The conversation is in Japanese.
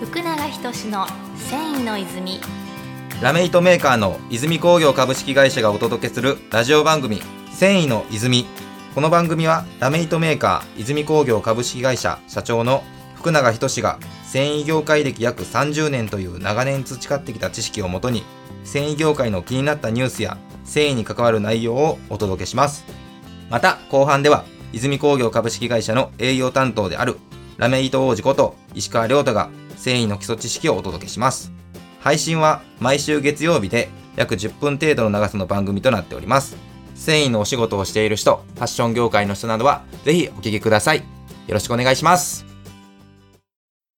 福永仁の繊維の泉ラメイトメーカーの泉工業株式会社がお届けするラジオ番組繊維の泉この番組はラメイトメーカー泉工業株式会社社長の福永仁が繊維業界歴約30年という長年培ってきた知識をもとに繊維業界の気になったニュースや繊維に関わる内容をお届けします。また後半では泉工業株式会社の営業担当であるラメイト王子こと石川亮太が繊維の基礎知識をお届けします。配信は毎週月曜日で約10分程度の長さの番組となっております。繊維のお仕事をしている人ファッション業界の人などはぜひお聞きください。よろしくお願いします。